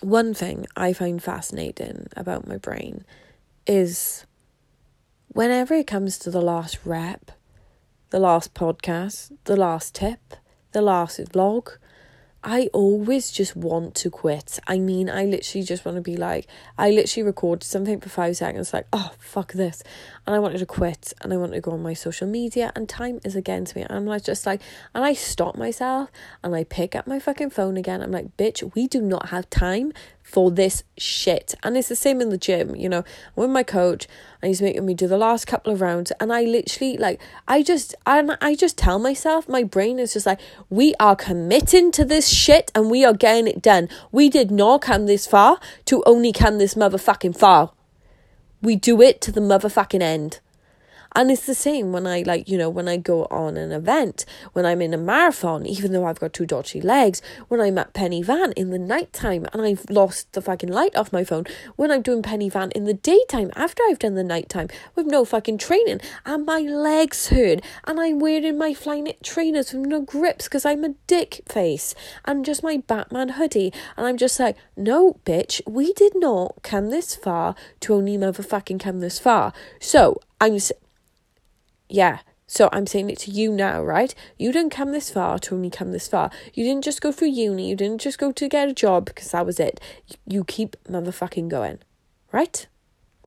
one thing I find fascinating about my brain is whenever it comes to the last rep, the last podcast, the last tip, the last vlog, I always just want to quit. I mean, I literally just want to be like, I literally recorded something for five seconds, like, oh, fuck this. And I wanted to quit and I wanted to go on my social media, and time is against me. And I'm like, just like, and I stop myself and I pick up my fucking phone again. I'm like, bitch, we do not have time for this shit. And it's the same in the gym, you know. I'm with my coach and he's making me do the last couple of rounds and I literally like I just and I just tell myself, my brain is just like, we are committing to this shit and we are getting it done. We did not come this far to only come this motherfucking far. We do it to the motherfucking end. And it's the same when I like, you know, when I go on an event, when I'm in a marathon, even though I've got two dodgy legs, when I'm at Pen y Fan in the nighttime and I've lost the fucking light off my phone, when I'm doing Pen y Fan in the daytime after I've done the nighttime with no fucking training and my legs hurt and I'm wearing my Flyknit trainers with no grips because I'm a dick face and just my Batman hoodie and I'm just like, no, bitch, we did not come this far to only motherfucking come this far. So I'm yeah. So I'm saying it to you now, right? You didn't come this far to only come this far. You didn't just go through uni. You didn't just go to get a job because that was it. You keep motherfucking going, right?